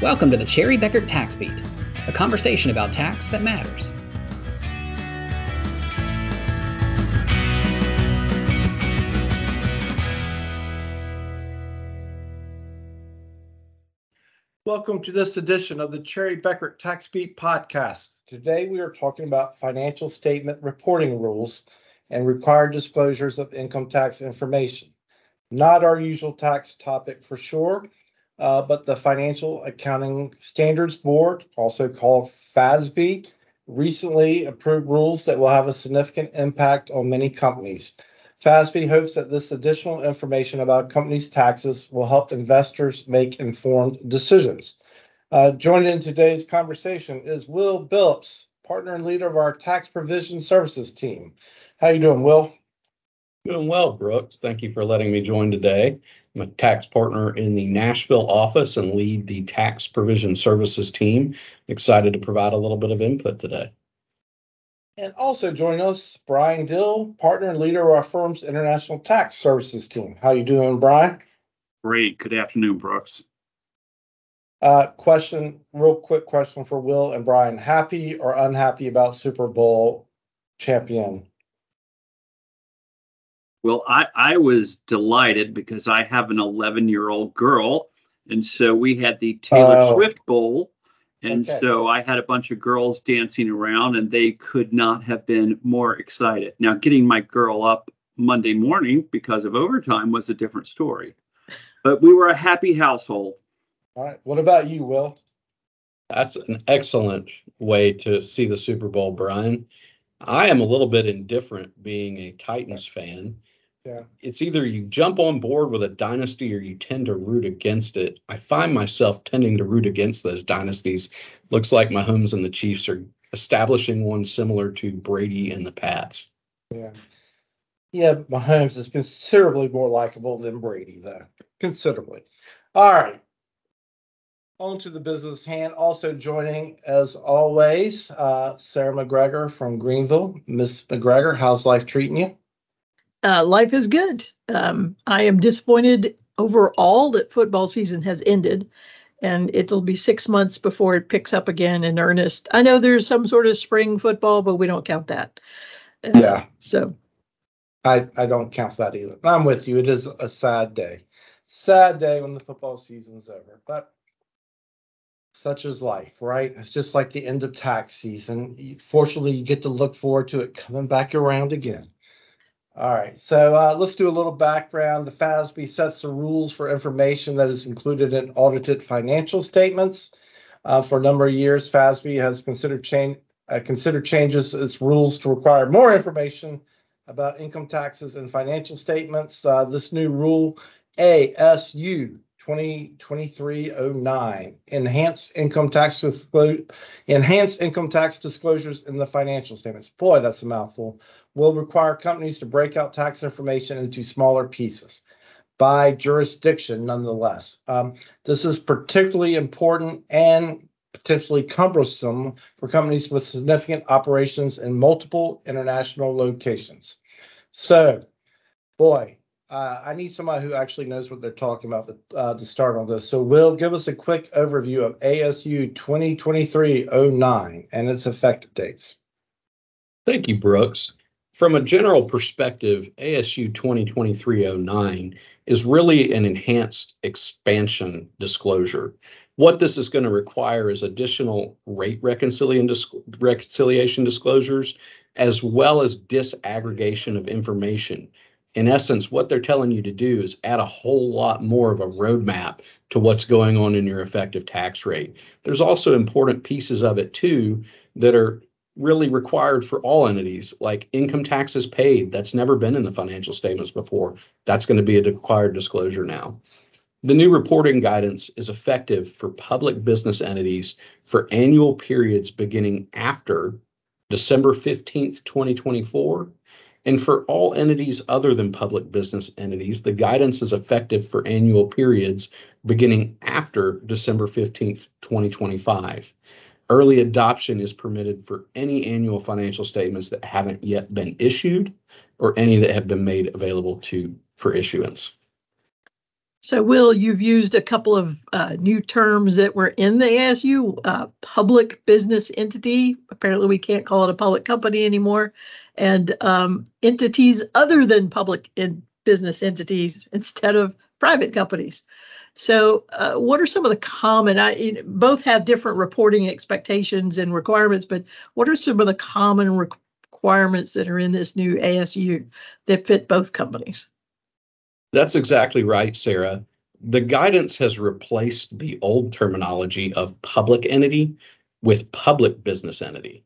Welcome to the Cherry Bekaert Tax Beat, a conversation about tax that matters. Welcome to this edition of the Cherry Bekaert Tax Beat podcast. Today we are talking about financial statement reporting rules and required disclosures of income tax information. Not our usual tax topic for sure, uh, but the Financial Accounting Standards Board, also called FASB, recently approved rules that will have a significant impact on many companies. FASB hopes that this additional information about companies' taxes will help investors make informed decisions. Uh, joining in today's conversation is Will Billips, partner and leader of our tax provision services team. How are you doing, Will? Doing well, Brooks. Thank you for letting me join today. I'm a tax partner in the Nashville office and lead the tax provision services team. Excited to provide a little bit of input today. And also joining us, Brian Dill, partner and leader of our firm's international tax services team. How you doing, Brian? Great. Good afternoon, Brooks. Uh, question, real quick question for Will and Brian. Happy or unhappy about Super Bowl champion well, I, I was delighted because I have an 11 year old girl. And so we had the Taylor oh. Swift Bowl. And okay. so I had a bunch of girls dancing around, and they could not have been more excited. Now, getting my girl up Monday morning because of overtime was a different story. But we were a happy household. All right. What about you, Will? That's an excellent way to see the Super Bowl, Brian. I am a little bit indifferent being a Titans fan. Yeah. It's either you jump on board with a dynasty or you tend to root against it. I find myself tending to root against those dynasties. Looks like Mahomes and the Chiefs are establishing one similar to Brady and the Pats. Yeah. Yeah, Mahomes is considerably more likable than Brady, though. Considerably. All right. On to the business hand. Also joining, as always, uh, Sarah McGregor from Greenville. Miss McGregor, how's life treating you? Uh, life is good. Um, I am disappointed overall that football season has ended, and it'll be six months before it picks up again in earnest. I know there's some sort of spring football, but we don't count that. Uh, yeah. So. I I don't count that either. I'm with you. It is a sad day. Sad day when the football season's over, but such is life, right? It's just like the end of tax season. Fortunately, you get to look forward to it coming back around again. All right, so uh, let's do a little background. The FASB sets the rules for information that is included in audited financial statements. Uh, for a number of years, FASB has considered, change, uh, considered changes its rules to require more information about income taxes and financial statements. Uh, this new rule, ASU 2023-09 enhanced income tax enhanced income tax disclosures in the financial statements. Boy that's a mouthful. Will require companies to break out tax information into smaller pieces by jurisdiction nonetheless. Um, this is particularly important and potentially cumbersome for companies with significant operations in multiple international locations. So boy uh, I need somebody who actually knows what they're talking about to, uh, to start on this. So, Will, give us a quick overview of ASU 2023-09 and its effective dates. Thank you, Brooks. From a general perspective, ASU 2023-09 is really an enhanced expansion disclosure. What this is going to require is additional rate reconciliation disclosures as well as disaggregation of information in essence, what they're telling you to do is add a whole lot more of a roadmap to what's going on in your effective tax rate. There's also important pieces of it too that are really required for all entities, like income taxes paid. That's never been in the financial statements before. That's going to be a required disclosure now. The new reporting guidance is effective for public business entities for annual periods beginning after December 15th, 2024 and for all entities other than public business entities, the guidance is effective for annual periods beginning after December 15th, 2025. Early adoption is permitted for any annual financial statements that haven't yet been issued or any that have been made available to for issuance. So, Will, you've used a couple of uh, new terms that were in the ASU uh, public business entity. Apparently, we can't call it a public company anymore. And um, entities other than public in business entities instead of private companies. So, uh, what are some of the common? I, both have different reporting expectations and requirements, but what are some of the common requirements that are in this new ASU that fit both companies? That's exactly right, Sarah. The guidance has replaced the old terminology of public entity with public business entity.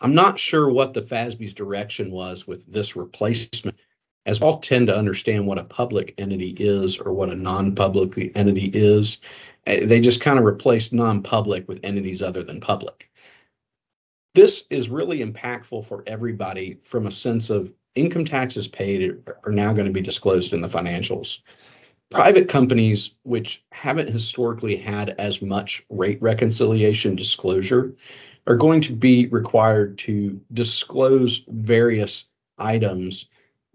I'm not sure what the FASB's direction was with this replacement, as all tend to understand what a public entity is or what a non-public entity is. Eh, they just kind of replaced non-public with entities other than public. This is really impactful for everybody from a sense of income taxes paid are now going to be disclosed in the financials. Private companies, which haven't historically had as much rate reconciliation disclosure, are going to be required to disclose various items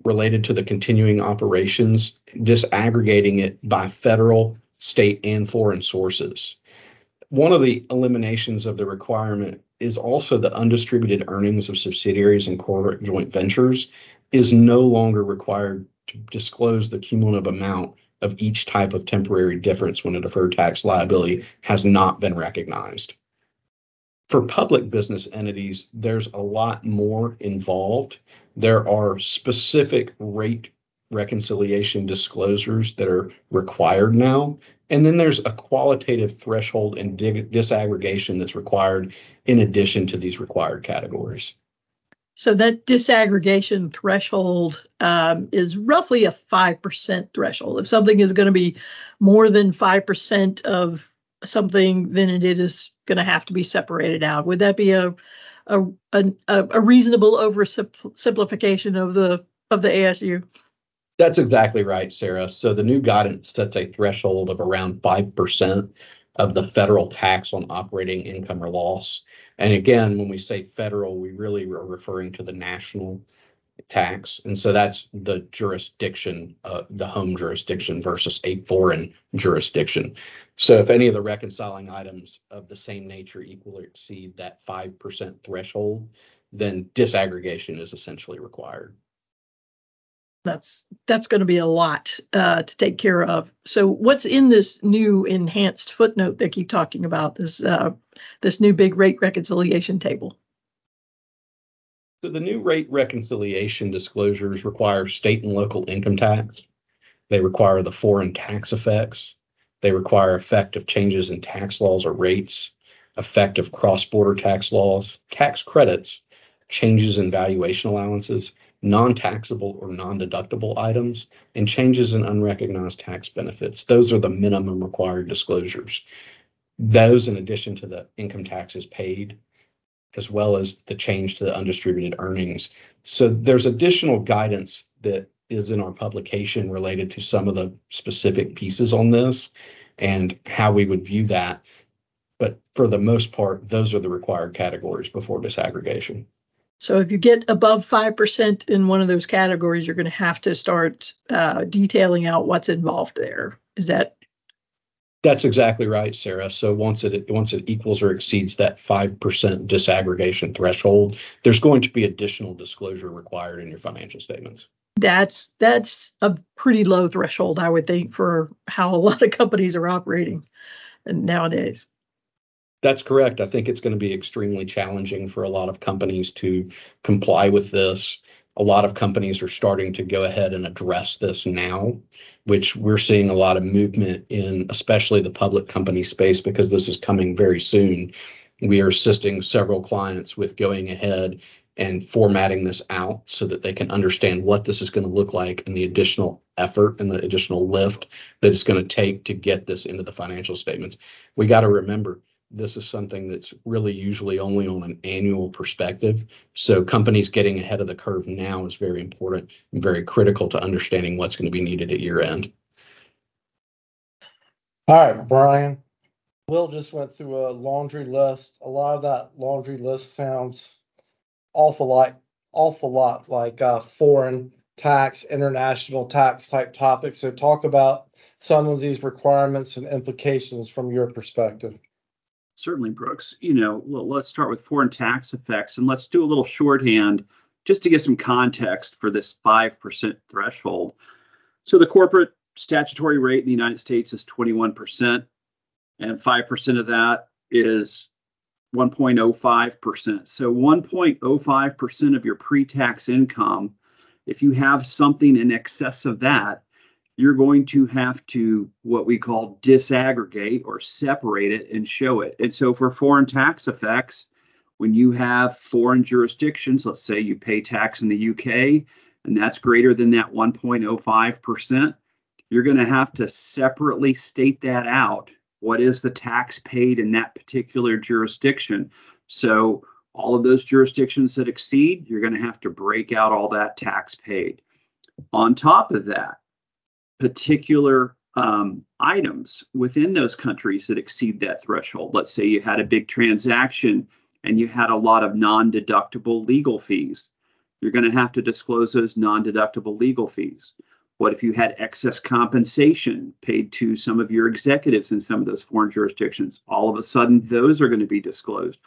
related to the continuing operations, disaggregating it by federal, state, and foreign sources. One of the eliminations of the requirement is also the undistributed earnings of subsidiaries and corporate joint ventures is no longer required to disclose the cumulative amount of each type of temporary difference when a deferred tax liability has not been recognized. For public business entities, there's a lot more involved. There are specific rate reconciliation disclosures that are required now. And then there's a qualitative threshold and dig- disaggregation that's required in addition to these required categories. So that disaggregation threshold um, is roughly a 5% threshold. If something is going to be more than 5% of something, then it is going to have to be separated out. Would that be a a, a, a reasonable oversimplification of the of the ASU? That's exactly right, Sarah. So the new guidance sets a threshold of around 5% of the federal tax on operating income or loss. And again, when we say federal, we really are referring to the national tax. And so that's the jurisdiction, uh, the home jurisdiction versus a foreign jurisdiction. So if any of the reconciling items of the same nature equal or exceed that 5% threshold, then disaggregation is essentially required that's that's going to be a lot uh, to take care of. So, what's in this new enhanced footnote they keep talking about? This uh, this new big rate reconciliation table. So, the new rate reconciliation disclosures require state and local income tax. They require the foreign tax effects. They require effect of changes in tax laws or rates, effect of cross-border tax laws, tax credits, changes in valuation allowances, non-taxable or non-deductible items, and changes in unrecognized tax benefits. Those are the minimum required disclosures. Those, in addition to the income taxes paid, as well as the change to the undistributed earnings. So there's additional guidance that is in our publication related to some of the specific pieces on this and how we would view that. But for the most part, those are the required categories before disaggregation. So if you get above 5% in one of those categories, you're going to have to start uh, detailing out what's involved there. Is that? That's exactly right, Sarah. So once it once it equals or exceeds that 5% disaggregation threshold, there's going to be additional disclosure required in your financial statements. That's that's a pretty low threshold, I would think, for how a lot of companies are operating nowadays. That's correct. I think it's going to be extremely challenging for a lot of companies to comply with this. A lot of companies are starting to go ahead and address this now, which we're seeing a lot of movement in, especially the public company space, because this is coming very soon. We are assisting several clients with going ahead and formatting this out so that they can understand what this is going to look like and the additional effort and the additional lift that it's going to take to get this into the financial statements. We got to remember this is something that's really usually only on an annual perspective. So companies getting ahead of the curve now is very important and very critical to understanding what's going to be needed at year end. All right, Brian. Will just went through a laundry list. A lot of that laundry list sounds awful like awful lot like uh, foreign tax, international tax type topics. So, talk about some of these requirements and implications from your perspective. Certainly, Brooks. You know, let's start with foreign tax effects and let's do a little shorthand just to get some context for this 5% threshold. So, the corporate statutory rate in the United States is 21%, and 5% of that is 1.05%. So 1.05% of your pre-tax income, if you have something in excess of that, you're going to have to what we call disaggregate or separate it and show it. And so for foreign tax effects, when you have foreign jurisdictions, let's say you pay tax in the UK and that's greater than that 1.05%, you're going to have to separately state that out what is the tax paid in that particular jurisdiction. So all of those jurisdictions that exceed, you're going to have to break out all that tax paid. On top of that, particular um, items within those countries that exceed that threshold. Let's say you had a big transaction and you had a lot of non deductible legal fees. You're going to have to disclose those non deductible legal fees. What if you had excess compensation paid to some of your executives in some of those foreign jurisdictions? All of a sudden, those are going to be disclosed.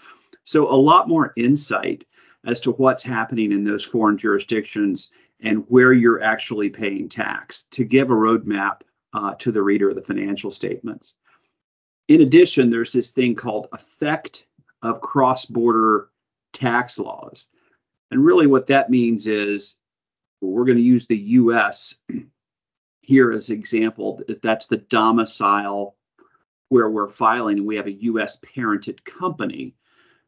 So, a lot more insight as to what's happening in those foreign jurisdictions and where you're actually paying tax to give a roadmap uh, to the reader of the financial statements. In addition, there's this thing called effect of cross border tax laws. And really, what that means is we're going to use the US here as example. If that's the domicile where we're filing and we have a US parented company,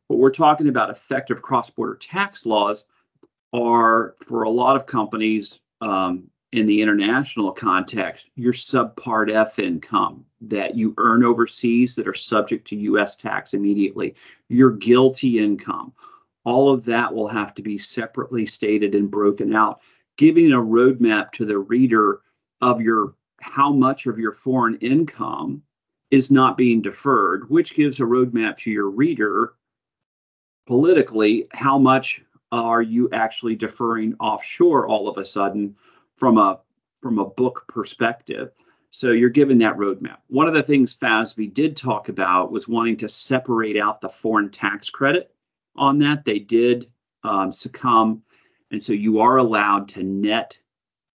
but we're talking about effective cross border tax laws are for a lot of companies um, in the international context, your subpart F income that you earn overseas that are subject to US tax immediately, your GILTI income, all of that will have to be separately stated and broken out giving a roadmap to the reader of your how much of your foreign income is not being deferred, which gives a roadmap to your reader politically how much are you actually deferring offshore all of a sudden from a from a book perspective. So you're given that roadmap. One of the things FASB did talk about was wanting to separate out the foreign tax credit on that. They did um, succumb and so you are allowed to net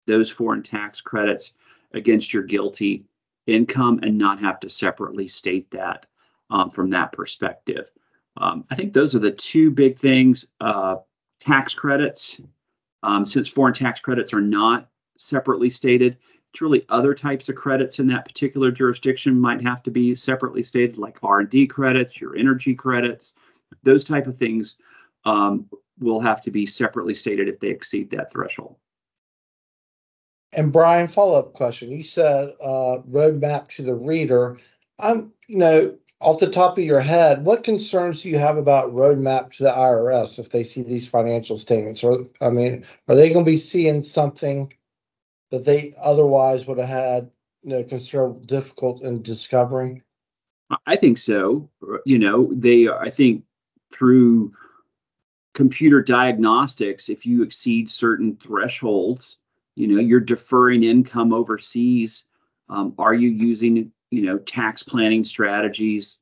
those foreign tax credits against your GILTI income and not have to separately state that um, from that perspective. Um, I think those are the two big things. Uh, tax credits, um, since foreign tax credits are not separately stated, it's really other types of credits in that particular jurisdiction might have to be separately stated, like R&D credits, your energy credits, those type of things um, will have to be separately stated if they exceed that threshold. And Brian, follow up question. You said uh, roadmap to the reader. I'm, you know, off the top of your head, what concerns do you have about roadmap to the IRS if they see these financial statements? Or, I mean, are they going to be seeing something that they otherwise would have had, you know, consider difficult in discovering? I think so. You know, they, I think through computer diagnostics, if you exceed certain thresholds, you know, you're deferring income overseas. Um, are you using, you know, tax planning strategies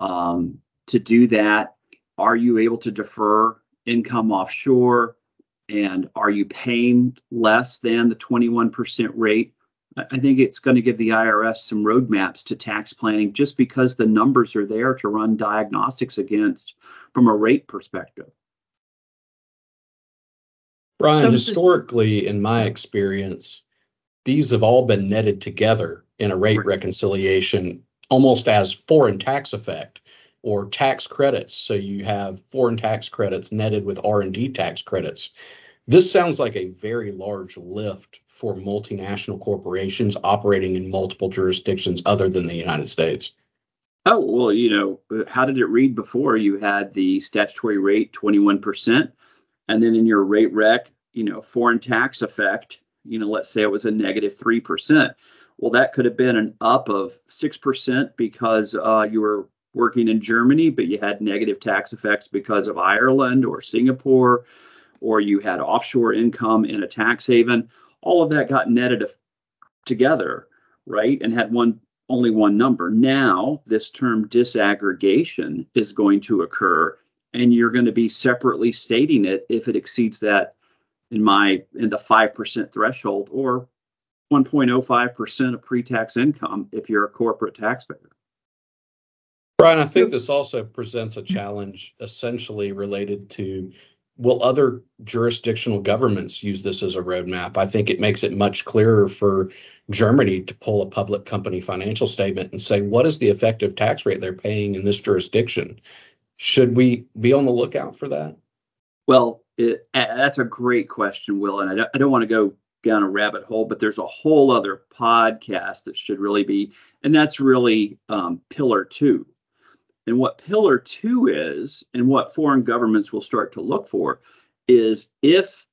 um, to do that? Are you able to defer income offshore? And are you paying less than the 21% rate? I think it's going to give the IRS some roadmaps to tax planning just because the numbers are there to run diagnostics against from a rate perspective. Brian, historically, in my experience, these have all been netted together in a rate reconciliation almost as foreign tax effect or tax credits. So you have foreign tax credits netted with R&D tax credits. This sounds like a very large lift for multinational corporations operating in multiple jurisdictions other than the United States. Oh, well, you know, how did it read before? You had the statutory rate 21%, and then in your rate rec, you know, foreign tax effect, you know, let's say it was a negative 3%. Well, that could have been an up of 6% because uh, you were working in Germany, but you had negative tax effects because of Ireland or Singapore or you had offshore income in a tax haven, all of that got netted together, right? And had one only one number. Now, this term disaggregation is going to occur, and you're going to be separately stating it if it exceeds that in my in the 5% threshold or 1.05% of pre-tax income if you're a corporate taxpayer. Brian, I think this also presents a challenge essentially related to will other jurisdictional governments use this as a roadmap? I think it makes it much clearer for Germany to pull a public company financial statement and say, what is the effective tax rate they're paying in this jurisdiction? Should we be on the lookout for that? Well, it, that's a great question, Will. And I don't, I don't want to go down a rabbit hole, but there's a whole other podcast that should really be, and that's really um, Pillar Two. And what Pillar Two is, and what foreign governments will start to look for, is if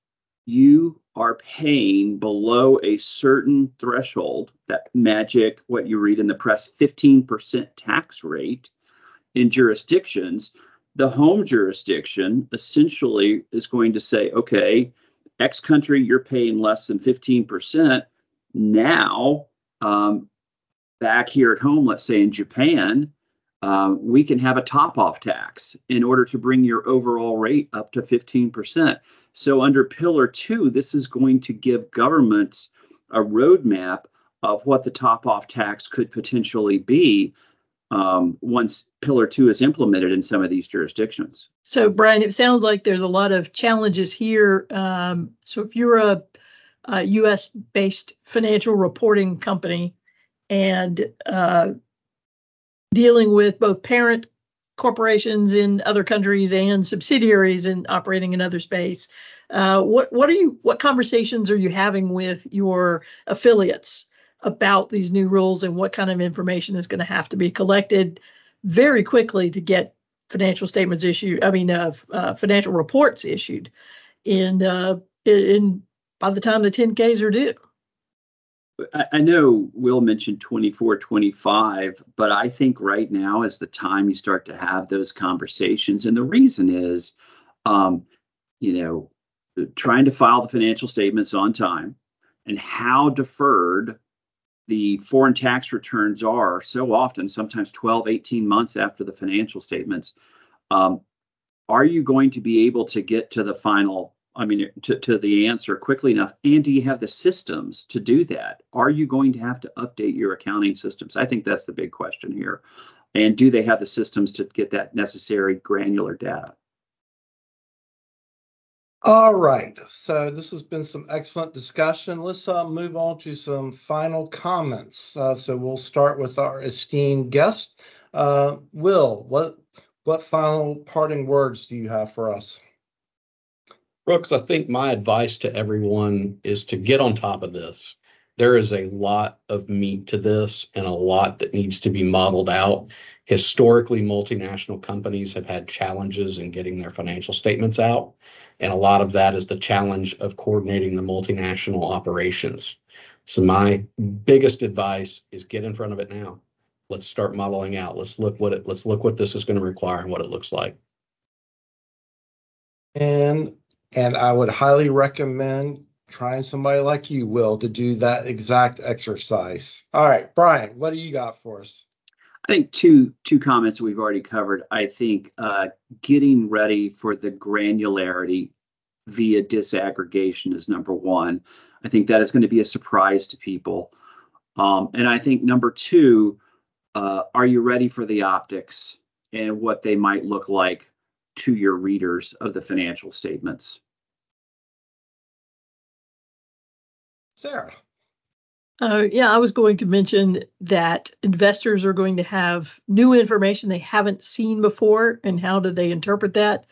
you are paying below a certain threshold, that magic, what you read in the press, 15% tax rate in jurisdictions, the home jurisdiction essentially is going to say, okay, X country, you're paying less than 15%. Now, um, back here at home, let's say in Japan, uh, we can have a top off tax in order to bring your overall rate up to 15%. So, under Pillar Two, this is going to give governments a roadmap of what the top off tax could potentially be um, once Pillar Two is implemented in some of these jurisdictions. So, Brian, it sounds like there's a lot of challenges here. Um, so, if you're a, a U.S. based financial reporting company and uh, dealing with both parent corporations in other countries and subsidiaries and operating in other space, uh, what what are you what conversations are you having with your affiliates about these new rules and what kind of information is going to have to be collected very quickly to get financial statements issued. I mean, uh, uh, financial reports issued in uh, in by the time the 10Ks are due. I know Will mentioned 24, 25, but I think right now is the time you start to have those conversations. And the reason is, um, you know, trying to file the financial statements on time and how deferred the foreign tax returns are so often, sometimes 12, 18 months after the financial statements. Um, are you going to be able to get to the final, I mean, to, to the answer quickly enough? And do you have the systems to do that? Are you going to have to update your accounting systems? I think that's the big question here. And do they have the systems to get that necessary granular data? All right. So this has been some excellent discussion. Let's uh, move on to some final comments. Uh, so we'll start with our esteemed guest, uh, Will. What what final parting words do you have for us? Brooks, I think my advice to everyone is to get on top of this. There is a lot of meat to this and a lot that needs to be modeled out. Historically, multinational companies have had challenges in getting their financial statements out. And a lot of that is the challenge of coordinating the multinational operations. So my biggest advice is get in front of it now. Let's start modeling out. Let's look what it let's look what this is going to require and what it looks like. And and I would highly recommend trying somebody like you, Will, to do that exact exercise. All right, Brian, what do you got for us? I think two two comments we've already covered. I think uh, getting ready for the granularity via disaggregation is number one. I think that is going to be a surprise to people. Um, and I think number two, uh, are you ready for the optics and what they might look like to your readers of the financial statements? Sarah. Uh, yeah, I was going to mention that investors are going to have new information they haven't seen before, and how do they interpret that?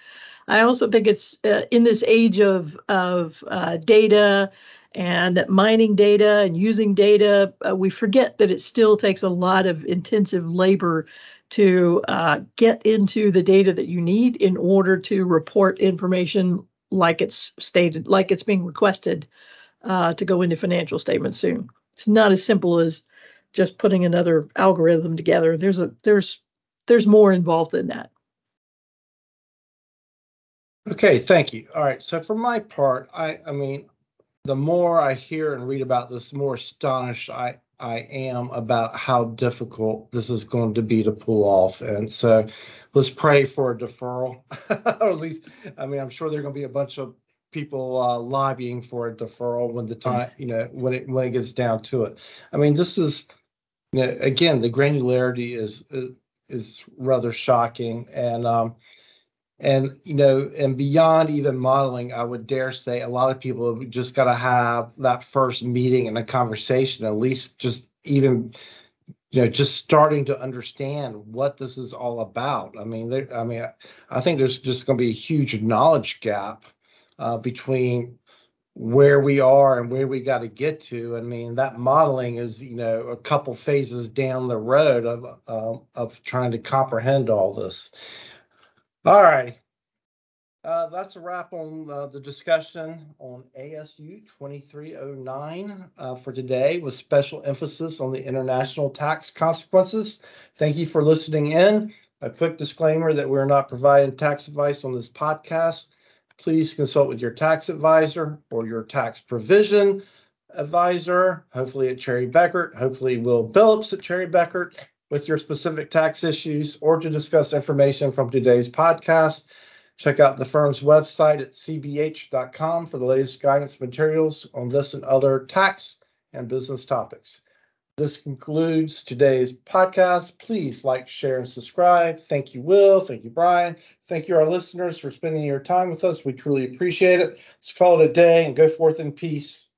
I also think it's uh, in this age of of uh, data and mining data and using data, uh, we forget that it still takes a lot of intensive labor to uh, get into the data that you need in order to report information like it's stated, like it's being requested uh, to go into financial statements soon. It's not as simple as just putting another algorithm together. There's a there's there's more involved in that. Okay, thank you. All right, so for my part, I I mean, the more I hear and read about this, the more astonished I I am about how difficult this is going to be to pull off. And so let's pray for a deferral, or at least, I mean, I'm sure there are going to be a bunch of people uh, lobbying for a deferral when the time, you know, when it when it gets down to it. I mean, this is, you know, again, the granularity is is, is rather shocking, and um, and you know, and beyond even modeling, I would dare say a lot of people have just got to have that first meeting and a conversation, at least just even you know just starting to understand what this is all about. I mean there, i mean i think there's just going to be a huge knowledge gap uh, between where we are and where we got to get to. I mean, that modeling is, you know, a couple phases down the road of uh, of trying to comprehend all this. All right. Uh, that's a wrap on uh, the discussion on ASU 2309 uh, for today, with special emphasis on the international tax consequences. Thank you for listening in. A quick disclaimer that we're not providing tax advice on this podcast please consult with your tax advisor or your tax provision advisor, hopefully at Cherry Bekaert, hopefully Will Billips at Cherry Bekaert with your specific tax issues or to discuss information from today's podcast. Check out the firm's website at cbh.com for the latest guidance materials on this and other tax and business topics. This concludes today's podcast. Please like, share, and subscribe. Thank you, Will. Thank you, Brian. Thank you, our listeners, for spending your time with us. We truly appreciate it. Let's call it a day and go forth in peace.